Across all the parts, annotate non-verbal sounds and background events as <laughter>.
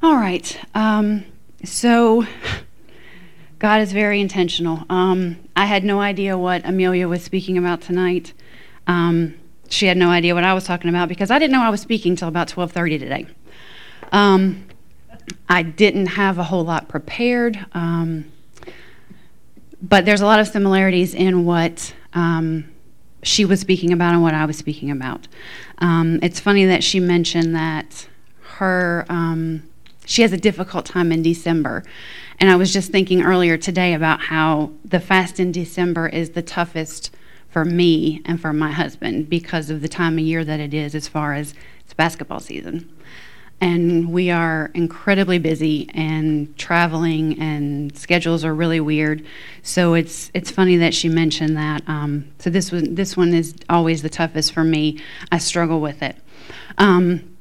All right. Um, so, <laughs> God is very intentional. Um, I had no idea what Amelia was speaking about tonight. Um, she had no idea what I was talking about because I didn't know I was speaking till about 12:30 today. Um, I didn't have a whole lot prepared, um, but there's a lot of similarities in what um, she was speaking about and what I was speaking about. It's funny that she mentioned that her um, she has a difficult time in December. And I was just thinking earlier today about how the fast in December is the toughest for me and for my husband because of the time of year that it is as far as it's basketball season. And we are incredibly busy and traveling, and schedules are really weird. So it's it's funny that she mentioned that. Um, so this one this one is always the toughest for me. I struggle with it. Um,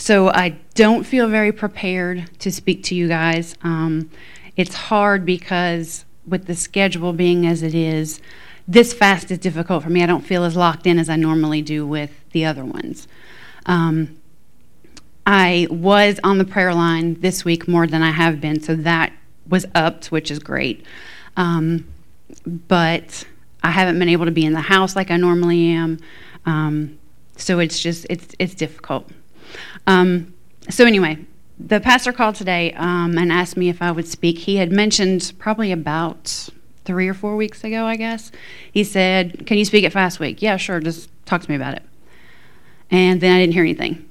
so I don't feel very prepared to speak to you guys. Um, it's hard because with the schedule being as it is, this fast is difficult for me. I don't feel as locked in as I normally do with the other ones. Um, I was on the prayer line this week more than I have been, so that was upped, which is great. Um, but I haven't been able to be in the house like I normally am. Um, so it's just it's it's difficult. Um, so, anyway, the pastor called today um, and asked me if I would speak. He had mentioned probably about three or four weeks ago, I guess. He said, Can you speak at Fast Week? Yeah, sure. Just talk to me about it. And then I didn't hear anything.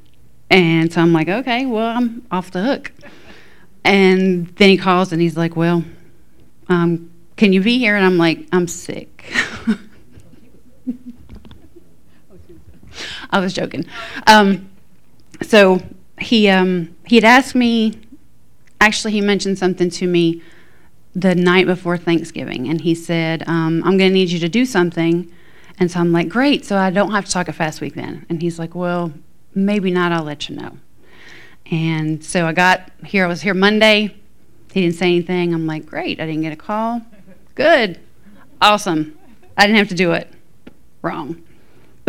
And so I'm like, Okay, well, I'm off the hook. And then he calls and he's like, Well, um, can you be here? And I'm like, I'm sick. <laughs> I was joking. Um, so he um, he had asked me. Actually, he mentioned something to me the night before Thanksgiving, and he said, um, "I'm going to need you to do something." And so I'm like, "Great!" So I don't have to talk a fast week then. And he's like, "Well, maybe not. I'll let you know." And so I got here. I was here Monday. He didn't say anything. I'm like, "Great! I didn't get a call. Good, awesome. I didn't have to do it. Wrong."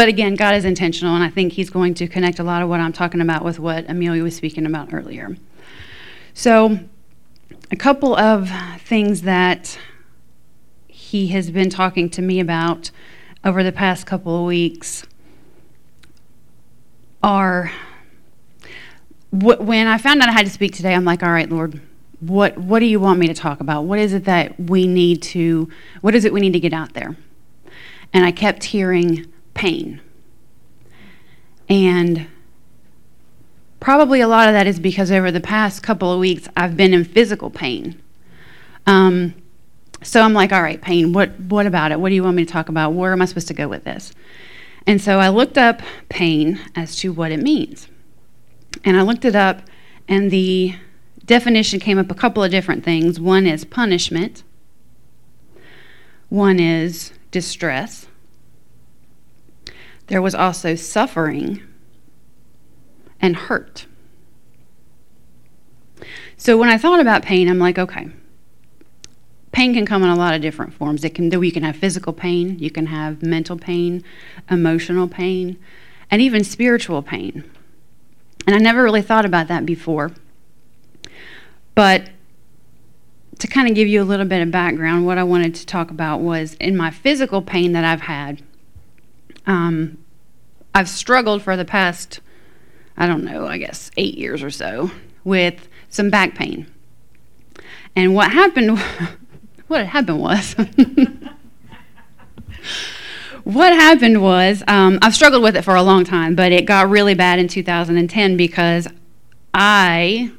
But again, God is intentional, and I think He's going to connect a lot of what I'm talking about with what Amelia was speaking about earlier. So, a couple of things that He has been talking to me about over the past couple of weeks are when I found out I had to speak today, I'm like, all right, Lord, what what do you want me to talk about? What is it that we need to what is it we need to get out there? And I kept hearing pain. And probably a lot of that is because over the past couple of weeks, I've been in physical pain. Um, so I'm like, all right, pain, what, what about it? What do you want me to talk about? Where am I supposed to go with this? And so I looked up pain as to what it means. And I looked it up, and the definition came up a couple of different things. One is punishment, one is distress, there was also suffering and hurt. So when I thought about pain, I'm like, okay, pain can come in a lot of different forms. It can you can have physical pain, you can have mental pain, emotional pain, and even spiritual pain. And I never really thought about that before. But to kind of give you a little bit of background, what I wanted to talk about was in my physical pain that I've had, um, I've struggled for the past, I don't know, I guess eight years or so with some back pain. And what happened, <laughs> what it happened was, <laughs> what happened was, um, I've struggled with it for a long time, but it got really bad in 2010 because I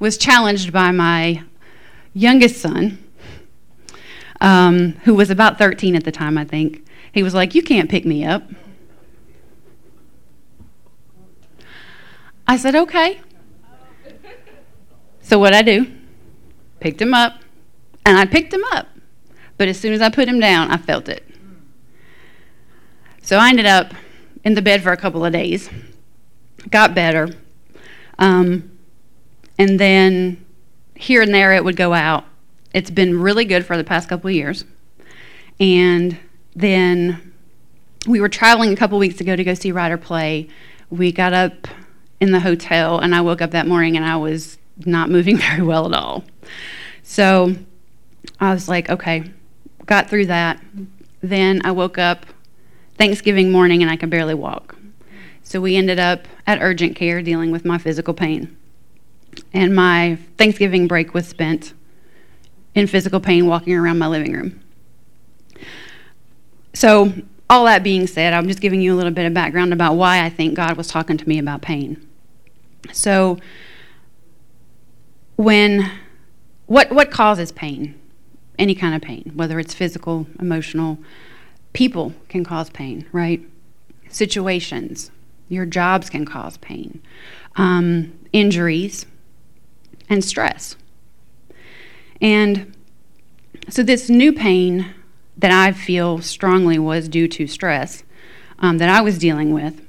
was challenged by my youngest son, um, who was about 13 at the time, I think. He was like, You can't pick me up. I said, Okay. So what I do? Picked him up, and I picked him up. But as soon as I put him down, I felt it. So I ended up in the bed for a couple of days, got better, um, and then here and there it would go out. It's been really good for the past couple of years. And then we were traveling a couple weeks ago to go see Ryder play. We got up in the hotel, and I woke up that morning and I was not moving <laughs> very well at all. So I was like, okay, got through that. Then I woke up Thanksgiving morning and I could barely walk. So we ended up at urgent care dealing with my physical pain. And my Thanksgiving break was spent in physical pain walking around my living room. So, all that being said, I'm just giving you a little bit of background about why I think God was talking to me about pain. So, when what what causes pain? Any kind of pain, whether it's physical, emotional, people can cause pain, right? Situations, your jobs can cause pain, um, injuries, and stress. And so, this new pain that I feel strongly was due to stress um, that I was dealing with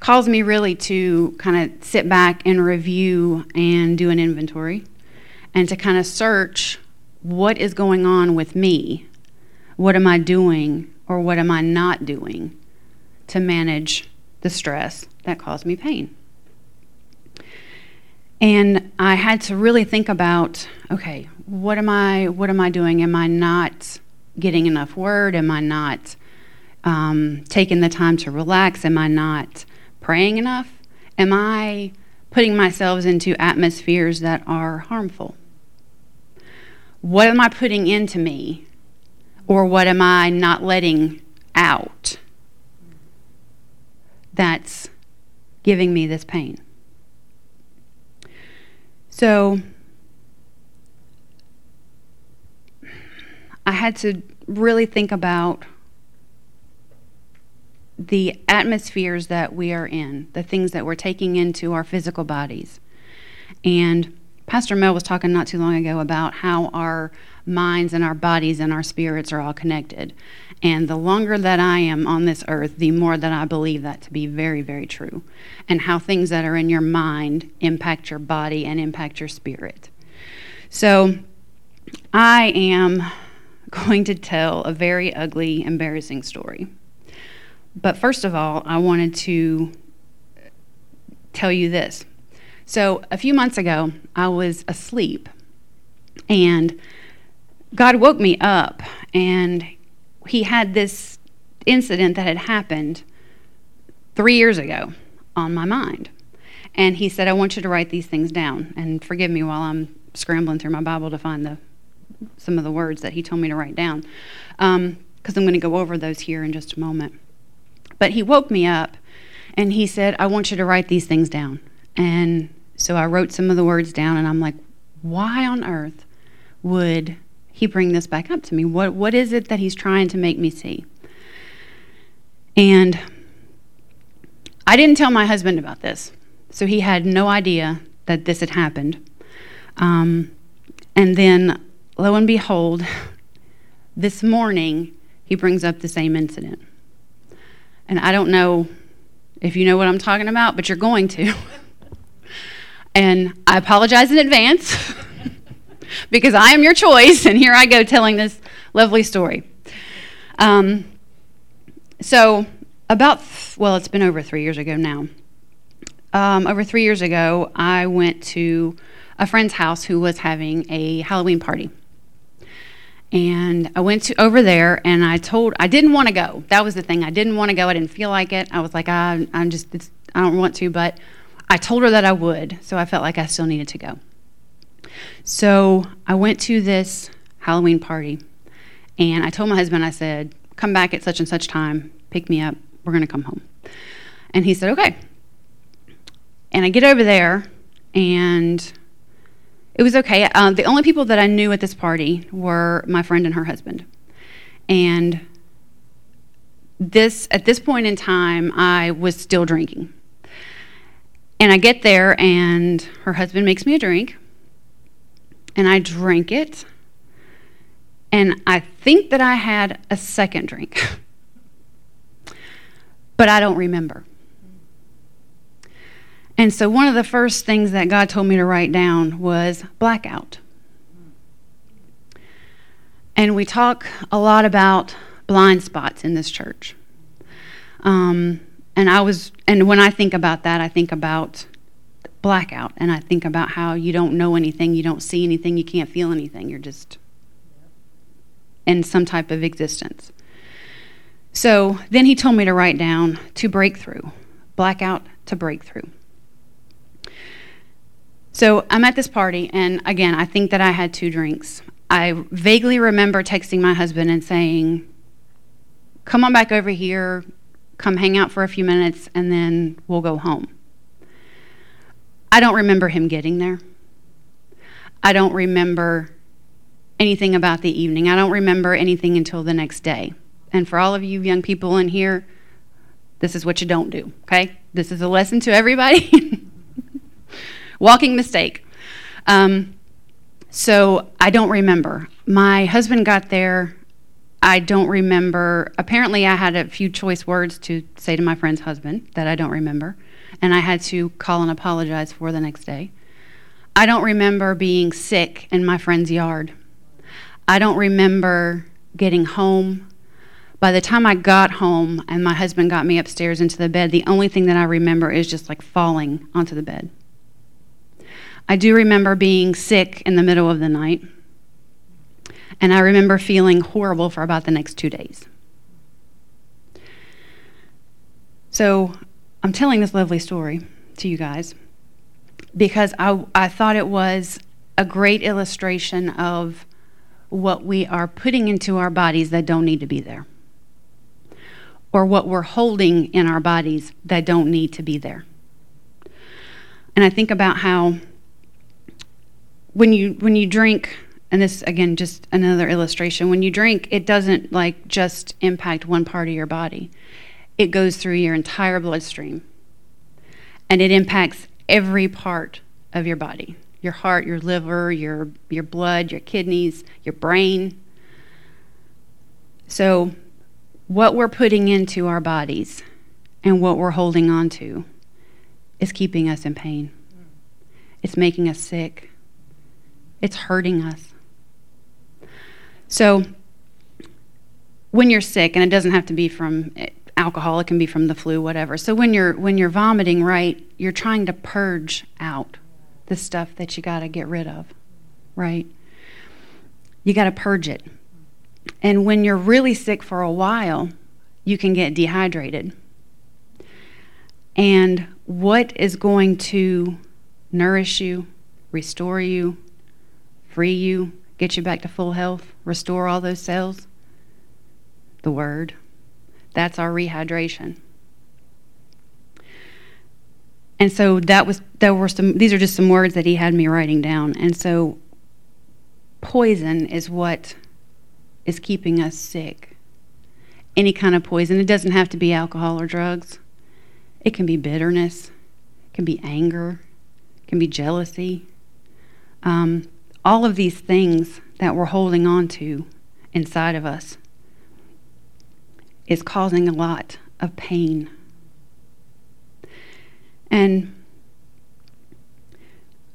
caused me really to kind of sit back and review and do an inventory and to kind of search what is going on with me. What am I doing or what am I not doing to manage the stress that caused me pain? And I had to really think about okay, what am I what am I doing? Am I not getting enough word? Am I not um, taking the time to relax? Am I not praying enough? Am I putting myself into atmospheres that are harmful? What am I putting into me? Or what am I not letting out that's giving me this pain? So, I had to really think about the atmospheres that we are in, the things that we're taking into our physical bodies. And Pastor Mel was talking not too long ago about how our minds and our bodies and our spirits are all connected. And the longer that I am on this earth, the more that I believe that to be very, very true. And how things that are in your mind impact your body and impact your spirit. So I am going to tell a very ugly, embarrassing story. But first of all, I wanted to tell you this. So, a few months ago, I was asleep, and God woke me up, and He had this incident that had happened three years ago on my mind. And He said, I want you to write these things down. And forgive me while I'm scrambling through my Bible to find the some of the words that he told me to write down, because um, I'm going to go over those here in just a moment. But he woke me up and he said, I want you to write these things down. And so I wrote some of the words down, and I'm like, why on earth would he bring this back up to me? What, what is it that he's trying to make me see? And I didn't tell my husband about this, so he had no idea that this had happened. Um, and then lo and behold, this morning he brings up the same incident. And I don't know if you know what I'm talking about, but you're going to. <laughs> and I apologize in advance <laughs> because I am your choice, and here I go telling this lovely story. Um, so, about, well, it's been over three years ago now. Um, over three years ago, I went to a friend's house who was having a Halloween party. And I went to over there and I told, I didn't want to go. That was the thing. I didn't want to go. I didn't feel like it. I was like, I, I'm just, I don't want to, but I told her that I would. So I felt like I still needed to go. So I went to this Halloween party and I told my husband, I said, come back at such and such time, pick me up. We're going to come home. And he said, okay. And I get over there and it was okay. Uh, the only people that I knew at this party were my friend and her husband. And this at this point in time, I was still drinking. And I get there, and her husband makes me a drink, and I drink it. And I think that I had a second drink, <laughs> but I don't remember. And so, one of the first things that God told me to write down was blackout. And we talk a lot about blind spots in this church. Um, And I was, and when I think about that, I think about blackout, and I think about how you don't know anything, you don't see anything, you can't feel anything. You're just in some type of existence. So then he told me to write down to breakthrough, blackout to breakthrough. So I'm at this party, and again, I think that I had two drinks. I vaguely remember texting my husband and saying, Come on back over here, come hang out for a few minutes, and then we'll go home. I don't remember him getting there. I don't remember anything about the evening. I don't remember anything until the next day. And for all of you young people in here, this is what you don't do, okay? This is a lesson to everybody. <laughs> Walking mistake. Um, so I don't remember. My husband got there. I don't remember. Apparently, I had a few choice words to say to my friend's husband that I don't remember, and I had to call and apologize for the next day. I don't remember being sick in my friend's yard. I don't remember getting home by the time I got home and my husband got me upstairs into the bed, the only thing that I remember is just like falling onto the bed. I do remember being sick in the middle of the night, and I remember feeling horrible for about the next two days. So I'm telling this lovely story to you guys because I, I thought it was a great illustration of what we are putting into our bodies that don't need to be there or what we're holding in our bodies that don't need to be there. And I think about how when you when you drink and this again just another illustration when you drink it doesn't like just impact one part of your body it goes through your entire bloodstream and it impacts every part of your body your heart your liver your your blood your kidneys your brain so what we're putting into our bodies and what we're holding on to is keeping us in pain. It's making us sick. It's hurting us. So, when you're sick, and it doesn't have to be from eh, alcohol, it can be from the flu, whatever. So when you're when you're vomiting, right, you're trying to purge out the stuff that you got to get rid of, right? You got to purge it. And when you're really sick for a while, you can get dehydrated. And what is going to nourish you, restore you, free you, get you back to full health, restore all those cells? The Word. That's our rehydration. And so that was there were some these are just some words that he had me writing down. And so poison is what is keeping us sick. Any kind of poison. It doesn't have to be alcohol or drugs. It can be bitterness, it can be anger, it can be jealousy. Um, all of these things that we're holding on to inside of us is causing a lot of pain. And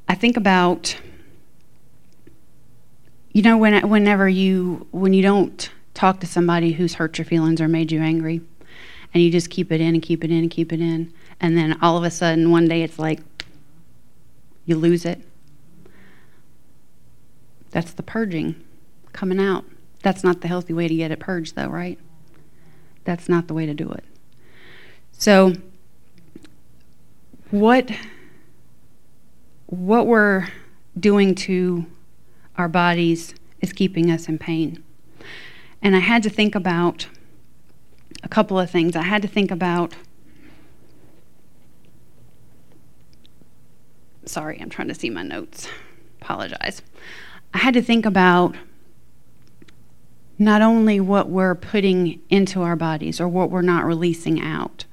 I think about you know, when, whenever you, when you don't talk to somebody who's hurt your feelings or made you angry, and you just keep it in and keep it in and keep it in, and then all of a sudden one day it's like you lose it. That's the purging coming out. That's not the healthy way to get it purged, though, right? That's not the way to do it. So, what what we're doing to our bodies is keeping us in pain. And I had to think about a couple of things. I had to think about. Sorry, I'm trying to see my notes. Apologize. I had to think about not only what we're putting into our bodies or what we're not releasing out,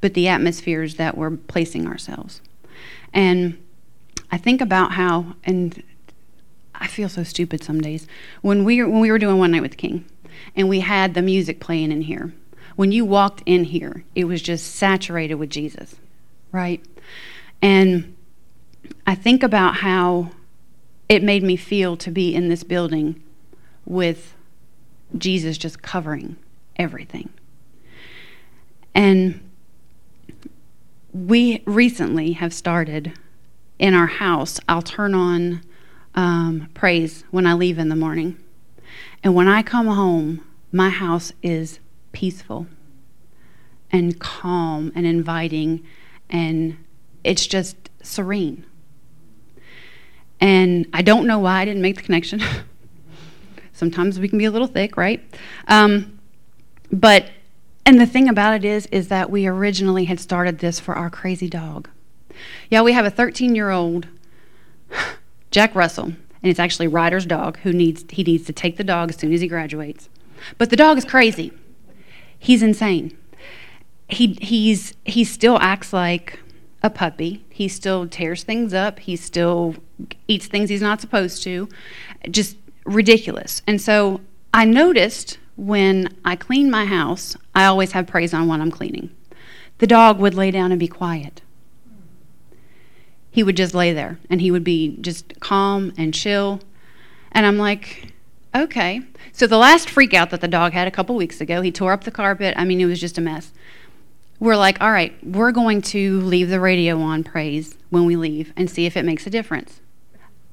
but the atmospheres that we're placing ourselves. And I think about how, and I feel so stupid some days. When we when we were doing One Night with the King, and we had the music playing in here, when you walked in here, it was just saturated with Jesus, right? And I think about how it made me feel to be in this building with Jesus just covering everything. And we recently have started in our house, I'll turn on um, praise when I leave in the morning. And when I come home, my house is peaceful and calm and inviting, and it's just serene. And I don't know why I didn't make the connection. <laughs> Sometimes we can be a little thick, right? Um, but and the thing about it is, is that we originally had started this for our crazy dog. Yeah, we have a 13 year old <sighs> Jack Russell, and it's actually Ryder's dog who needs he needs to take the dog as soon as he graduates. But the dog is crazy. He's insane. He he's he still acts like a puppy. He still tears things up. He still eats things he's not supposed to. Just ridiculous. And so I noticed when I clean my house, I always have praise on when I'm cleaning. The dog would lay down and be quiet. He would just lay there and he would be just calm and chill. And I'm like, okay. So the last freak out that the dog had a couple weeks ago, he tore up the carpet. I mean, it was just a mess. We're like, all right, we're going to leave the radio on praise when we leave and see if it makes a difference.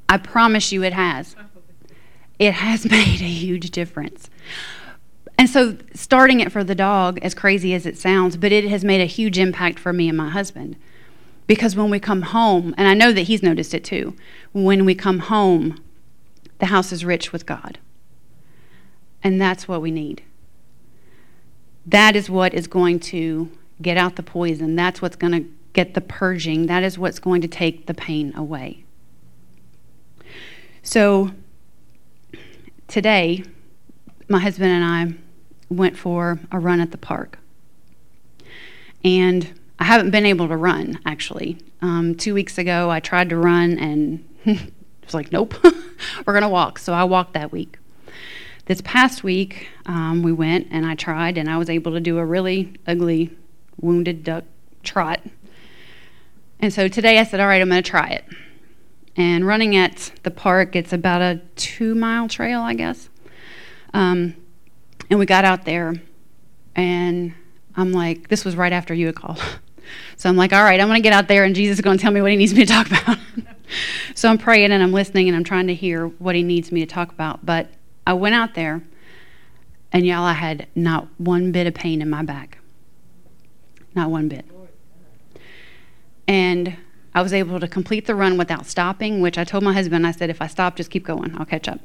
I promise you it has. It has <laughs> made a huge difference. And so, starting it for the dog, as crazy as it sounds, but it has made a huge impact for me and my husband. Because when we come home, and I know that he's noticed it too, when we come home, the house is rich with God. And that's what we need. That is what is going to get out the poison. That's what's going to get the purging. That is what's going to take the pain away. So, today, my husband and I went for a run at the park. And I haven't been able to run, actually. Um, two weeks ago, I tried to run and <laughs> it was like, nope, <laughs> we're going to walk. So I walked that week. This past week, um, we went and I tried, and I was able to do a really ugly wounded duck trot. And so today I said, all right, I'm going to try it. And running at the park, it's about a two mile trail, I guess. Um, and we got out there, and I'm like, this was right after you had called. <laughs> So I'm like, all right, I'm going to get out there, and Jesus is going to tell me what he needs me to talk <laughs> about. so I'm praying and I'm listening and I'm trying to hear what he needs me to talk about. But I went out there, and y'all, I had not one bit of pain in my back. Not one bit. And I was able to complete the run without stopping, which I told my husband, I said, if I stop, just keep going. I'll catch up.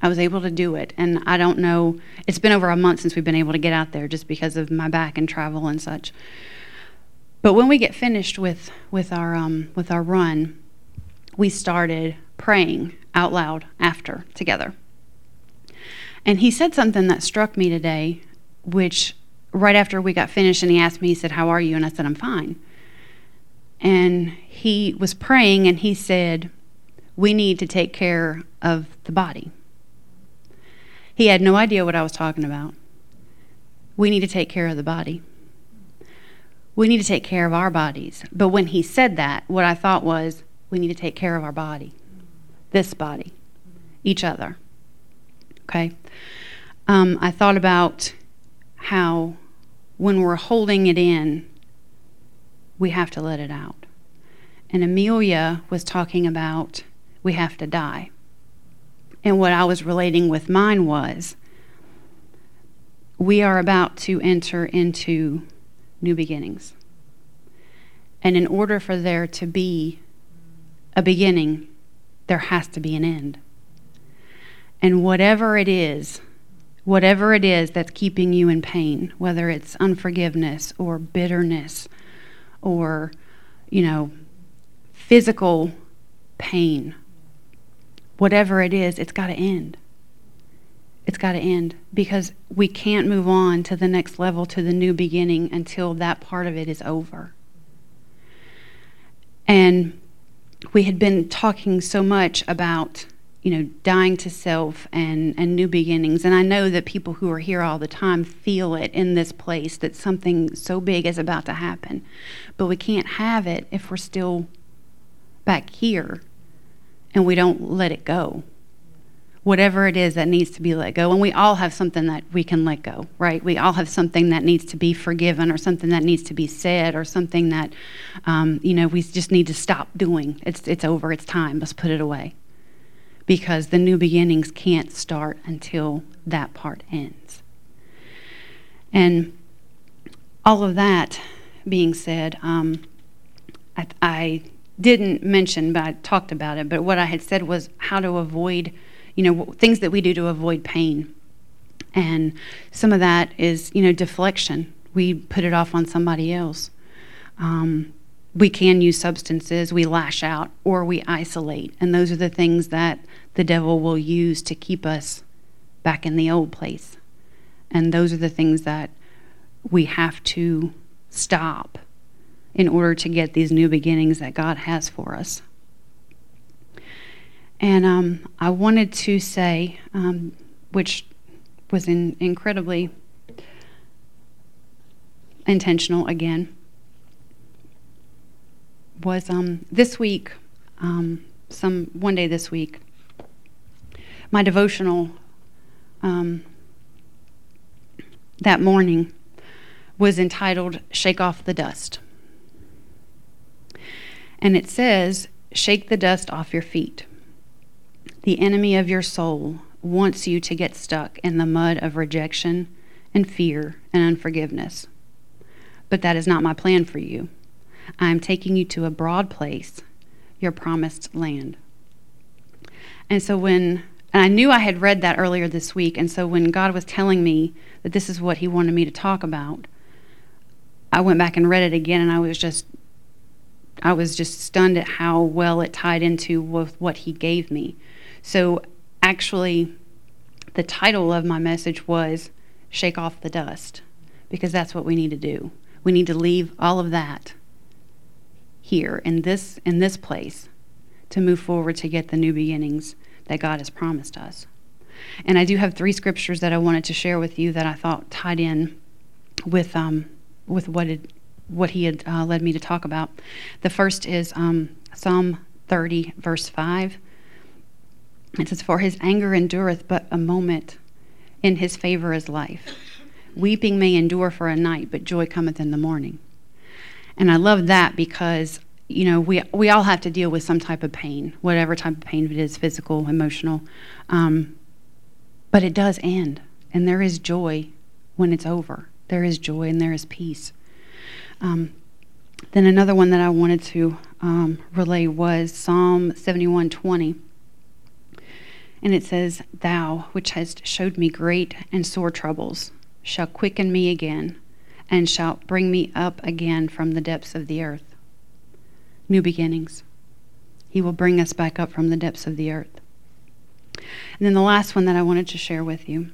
I was able to do it. And I don't know, it's been over a month since we've been able to get out there just because of my back and travel and such. But when we get finished with, with, our, um, with our run, we started praying out loud after together. And he said something that struck me today, which right after we got finished, and he asked me, he said, How are you? And I said, I'm fine. And he was praying and he said, We need to take care of the body. He had no idea what I was talking about. We need to take care of the body. We need to take care of our bodies. But when he said that, what I thought was, we need to take care of our body, this body, each other. Okay? Um, I thought about how when we're holding it in, we have to let it out. And Amelia was talking about we have to die. And what I was relating with mine was we are about to enter into new beginnings. And in order for there to be a beginning, there has to be an end. And whatever it is, whatever it is that's keeping you in pain, whether it's unforgiveness or bitterness or, you know, physical pain whatever it is, it's got to end. It's got to end because we can't move on to the next level, to the new beginning, until that part of it is over. And we had been talking so much about, you know, dying to self and, and new beginnings. And I know that people who are here all the time feel it in this place that something so big is about to happen. But we can't have it if we're still back here and we don't let it go. whatever it is that needs to be let go. And we all have something that we can let go, right? We all have something that needs to be forgiven or something that needs to be said or something that, um, you know, we just need to stop doing. It's, it's over, it's time, let's put it away. Because the new beginnings can't start until that part ends. And all of that being said, um, I, I didn't mention, but I talked about it. But what I had said was how to avoid you know, things that we do to avoid pain. And some of that is, you know, deflection. We put it off on somebody else. Um, we can use substances, we lash out, or we isolate. And those are the things that the devil will use to keep us back in the old place. And those are the things that we have to stop in order to get these new beginnings that God has for us. And um, I wanted to say, um, which was in, incredibly intentional again, was um, this week, um, some one day this week, my devotional um, that morning was entitled "Shake Off the Dust," and it says, "Shake the dust off your feet." The enemy of your soul wants you to get stuck in the mud of rejection and fear and unforgiveness. But that is not my plan for you. I am taking you to a broad place, your promised land. And so when and I knew I had read that earlier this week, and so when God was telling me that this is what he wanted me to talk about, I went back and read it again and I was just I was just stunned at how well it tied into what he gave me. So, actually, the title of my message was Shake Off the Dust, because that's what we need to do. We need to leave all of that here in this in this place to move forward to get the new beginnings that God has promised us. And I do have three scriptures that I wanted to share with you that I thought tied in with um, with what it, what He had uh, led me to talk about. The first is um, Psalm 30, verse 5. It says, For his anger endureth but a moment, in his favor is life. Weeping may endure for a night, but joy cometh in the morning. And I love that because, you know, we, we all have to deal with some type of pain, whatever type of pain it is physical, emotional. Um, but it does end, and there is joy when it's over. There is joy and there is peace. Um, then another one that I wanted to um, relay was Psalm 71:20. And it says, Thou, which hast showed me great and sore troubles, shall quicken me again, and shalt bring me up again from the depths of the earth. New beginnings. He will bring us back up from the depths of the earth. And then the last one that I wanted to share with you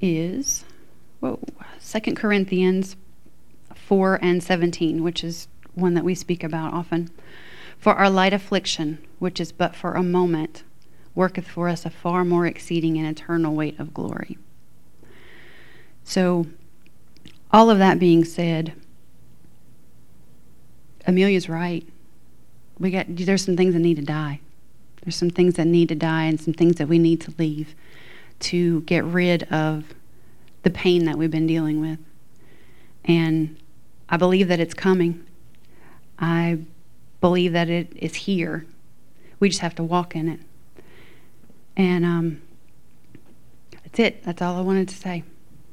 is whoa, 2 Corinthians 4 and 17, which is one that we speak about often. For our light affliction, which is but for a moment, worketh for us a far more exceeding and eternal weight of glory. So, all of that being said, Amelia's right. We got there's some things that need to die. There's some things that need to die and some things that we need to leave to get rid of the pain that we've been dealing with. And I believe that it's coming. I believe that it is here. We just have to walk in it. And um, that's it. That's all I wanted to say.